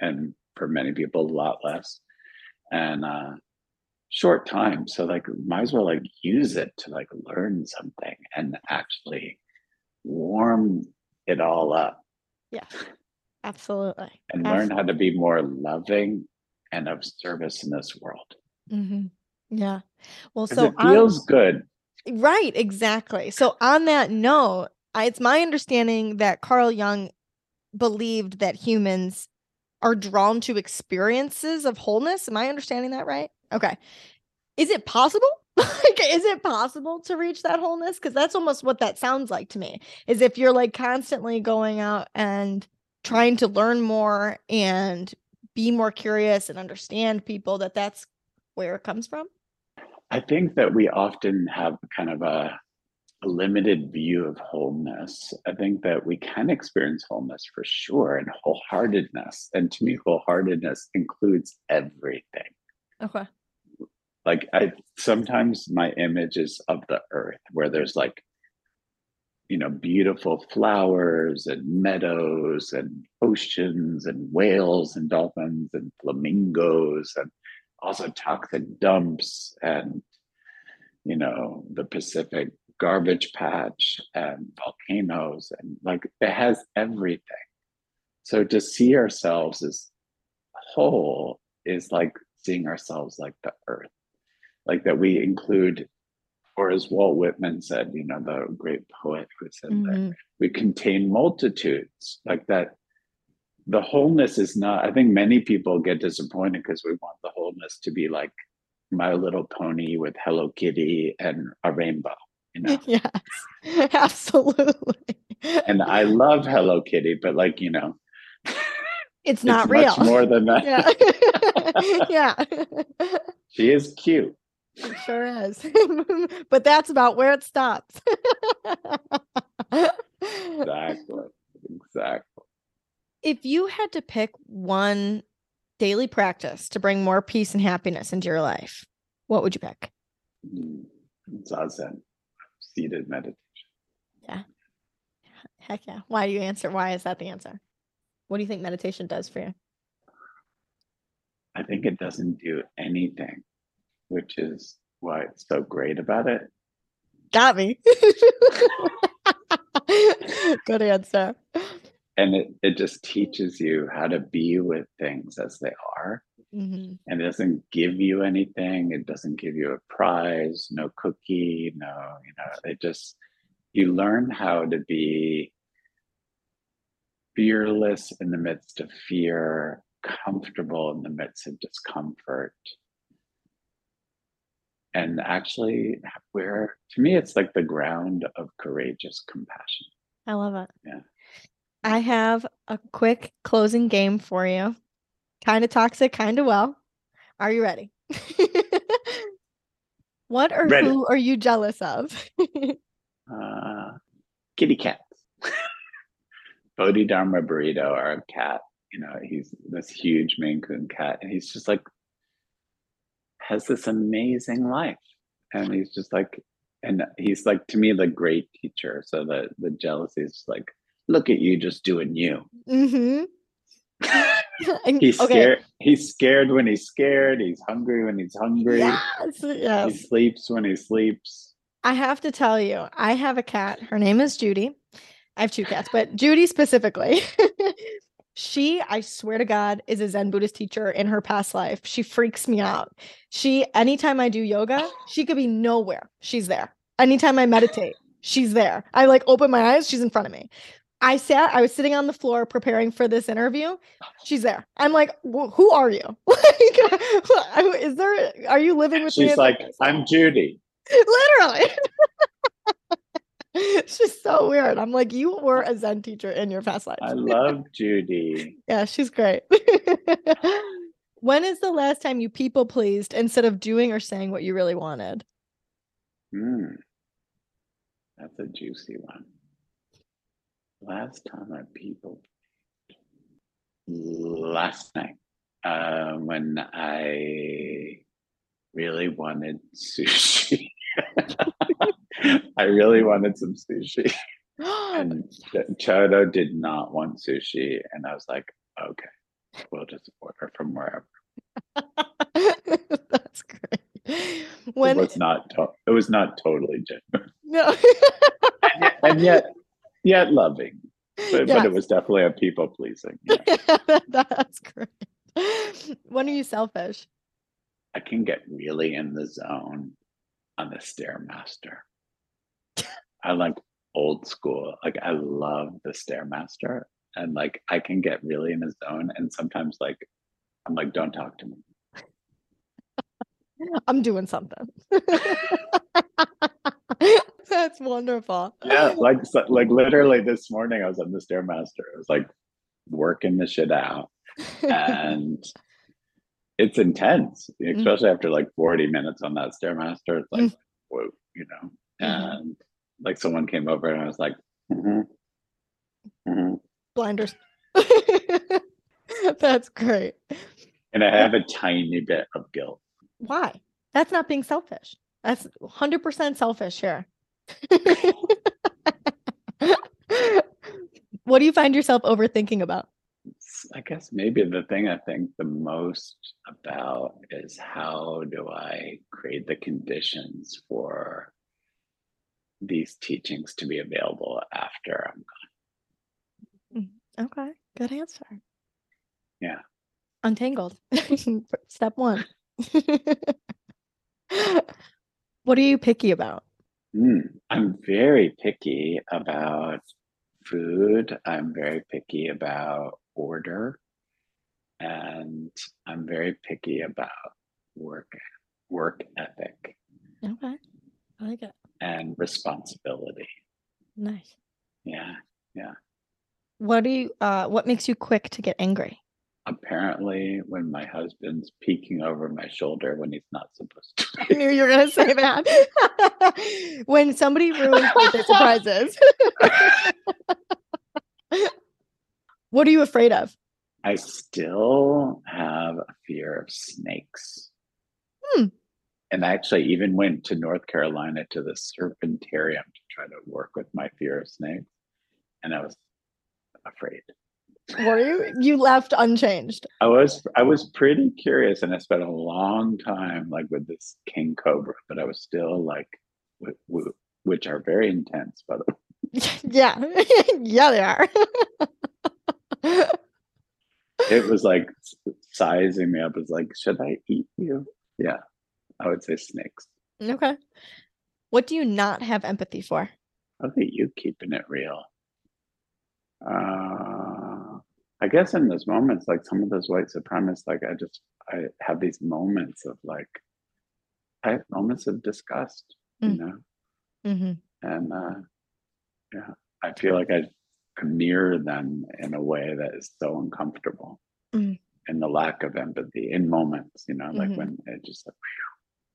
and for many people a lot less. And uh short time. So like might as well like use it to like learn something and actually warm it all up. Yeah. Absolutely. And learn how to be more loving and of service in this world. Mm-hmm. Yeah. Well, so it feels on, good. Right, exactly. So on that note, I, it's my understanding that Carl Jung believed that humans are drawn to experiences of wholeness. Am I understanding that right? Okay. Is it possible? Like, is it possible to reach that wholeness? Because that's almost what that sounds like to me. Is if you're like constantly going out and trying to learn more and be more curious and understand people, that that's where it comes from? I think that we often have kind of a, a limited view of wholeness. I think that we can experience wholeness for sure and wholeheartedness. And to me, wholeheartedness includes everything. Okay. Like I sometimes my image is of the earth where there's like you know beautiful flowers and meadows and oceans and whales and dolphins and flamingos and also toxic dumps and you know the pacific garbage patch and volcanoes and like it has everything. So to see ourselves as whole is like seeing ourselves like the earth like that we include or as walt whitman said you know the great poet who said mm-hmm. that we contain multitudes like that the wholeness is not i think many people get disappointed because we want the wholeness to be like my little pony with hello kitty and a rainbow you know? Yes absolutely. And i love hello kitty but like you know it's not it's real. more than that. Yeah, yeah. she is cute it sure is but that's about where it stops exactly exactly if you had to pick one daily practice to bring more peace and happiness into your life, what would you pick? Mm, zazen, seated meditation. Yeah. Heck yeah. Why do you answer? Why is that the answer? What do you think meditation does for you? I think it doesn't do anything, which is why it's so great about it. Got me. Good answer and it, it just teaches you how to be with things as they are mm-hmm. and it doesn't give you anything it doesn't give you a prize no cookie no you know it just you learn how to be fearless in the midst of fear comfortable in the midst of discomfort and actually where to me it's like the ground of courageous compassion i love it yeah I have a quick closing game for you. Kind of toxic, kind of well. Are you ready? What or Ready. who are you jealous of? Uh, kitty cats. Bodhidharma Burrito, our cat, you know, he's this huge Maine Coon cat, and he's just like has this amazing life. And he's just like, and he's like to me the great teacher. So the the jealousy is just like, look at you just doing you. mm-hmm. he's okay. scared. He's scared when he's scared. He's hungry when he's hungry. Yes, He sleeps when he sleeps. I have to tell you, I have a cat. Her name is Judy. I have two cats, but Judy specifically. she, I swear to God, is a Zen Buddhist teacher in her past life. She freaks me out. She, anytime I do yoga, she could be nowhere. She's there. Anytime I meditate, she's there. I like open my eyes, she's in front of me. I sat, I was sitting on the floor preparing for this interview. She's there. I'm like, "Wh- who are you? Like, is there, are you living with me? She's like, I'm Judy. literally she's so weird i'm like you were a zen teacher in your past life I love Judy. yeah she's great when is the last time you people pleased instead of doing or saying what you really wanted Hmm. That's a juicy one. Last time I people last night, uh, when I really wanted sushi. I really wanted some sushi, and Ch- Chodo did not want sushi, and I was like, okay, we'll just order from wherever. that's great It when was not. To- it was not totally genuine, no and yet, yet loving. But, but it was definitely a people pleasing. Yeah. that's great when are you selfish I can get really in the zone on the stairmaster. I like old school. Like I love the stairmaster, and like I can get really in a zone. And sometimes like I'm like, don't talk to me. i'm doing something that's wonderful Yeah, like so, like literally this morning I was on the stairmaster. I was like working the shit out, and it's intense, especially after like 40 minutes on that stairmaster. It's like, Mm. whoa, you know. Mhm. And like someone came over and I was like, mhm, mhm. blinders. That's great. and I have a tiny bit of guilt. Why? That's not being selfish. That's 100% selfish here. what do you find yourself overthinking about? I guess maybe the thing I think the most about is how do I create the conditions for these teachings to be available after I'm gone. Okay, good answer. Yeah. Untangled. Step one. what are you picky about? Mm, I'm very picky about food. I'm very picky about order. And I'm very picky about work work ethic Okay, I like it. And responsibility. Nice. Yeah. Yeah. What do you? Uh, what makes you quick to get angry? Apparently when my husband's peeking over my shoulder when he's not supposed to. I knew you were gonna say that. when somebody ruins birthday surprises. what are you afraid of? I still have a fear of snakes. Hmm. And I actually even went to North Carolina to the serpentarium to try to work with my fear of snakes. And I was afraid. Were you? You left unchanged. I was I was pretty curious and I spent a long time like with this king cobra, but I was still like which are very intense by the way. yeah, yeah, they are. It was like sizing me up as like, should I eat you? Yeah. I would say snakes. okay. What do you not have empathy for? About you keeping it real? Uh, I guess in those moments, like some of those white supremacists, like I just I have these moments of like I have moments of disgust, you Mm. know, hmm and uh, yeah, I feel like I mirror them in a way that is so uncomfortable, Mm. and the lack of empathy in moments, you know, like Mhm. when it just like, whew,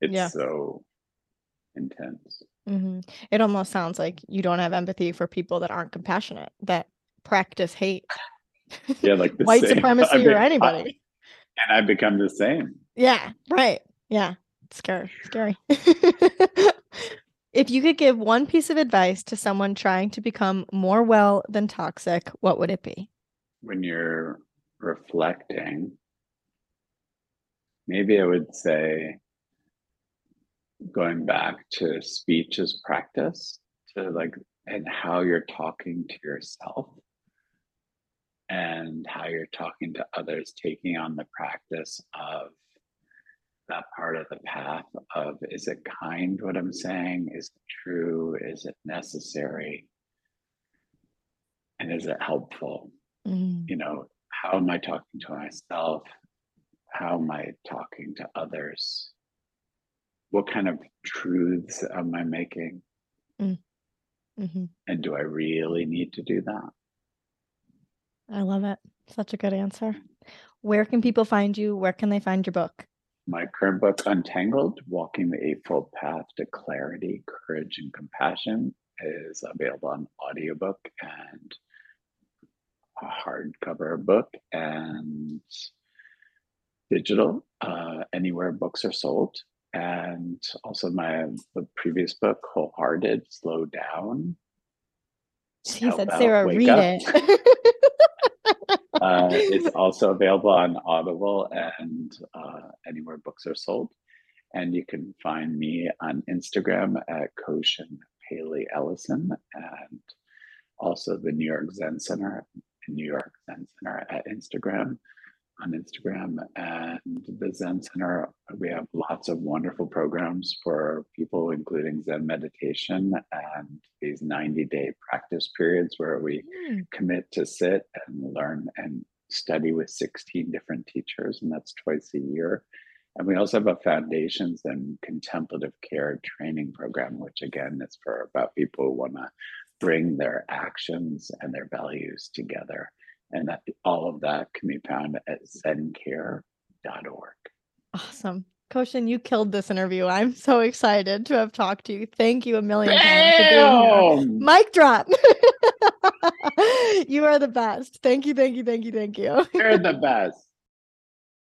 it's Yeah. so intense. hmm It almost sounds like you don't have empathy for people that aren't compassionate, that practice hate. Yeah, like the White same. supremacy I mean, or I- anybody. and I become the same. Yeah, right. Yeah. Scary. Scary. if you could give one piece of advice to someone trying to become more well than toxic, what would it be? When you're reflecting, maybe I would say going back to speech as practice, to like, and how you're talking to yourself and how you're talking to others, taking on the practice of that part of the path of is it kind what I'm saying? Is it true? Is it necessary? And is it helpful? Mm, You know, how am I talking to myself? How am I talking to others? What kind of truths am I making? mhm. And do I really need to do that? I love it. Such a good answer. Where can people find you? Where can they find your book? My current book, Untangled Walking the Eightfold Path to Clarity, Courage, and Compassion, is available on audiobook and a hardcover book and digital, uh, anywhere books are sold. And also my the previous book, Wholehearted, Slow Down. She said, Sarah, read up. it. Uh, it's also available on Audible and uh, anywhere books are sold. And you can find me on Instagram at Koshin Paley Ellison and also the New York Zen Center, New York Zen Center at Instagram on Instagram and the Zen Center. We have lots of wonderful programs for people, including Zen meditation and these 90 day practice periods where we Hmm, commit to sit and learn and study with 16 different teachers, and that's twice a year. And we also have a foundations and contemplative care training program, which again is for about people who want to bring their actions and their values together. And that all of that can be found at zencare.org. Awesome. Koshin, you killed this interview. I'm so excited to have talked to you. Thank you a million times for being here. Mic drop. you are the best. Thank you, thank you, thank you, thank you. You're the best.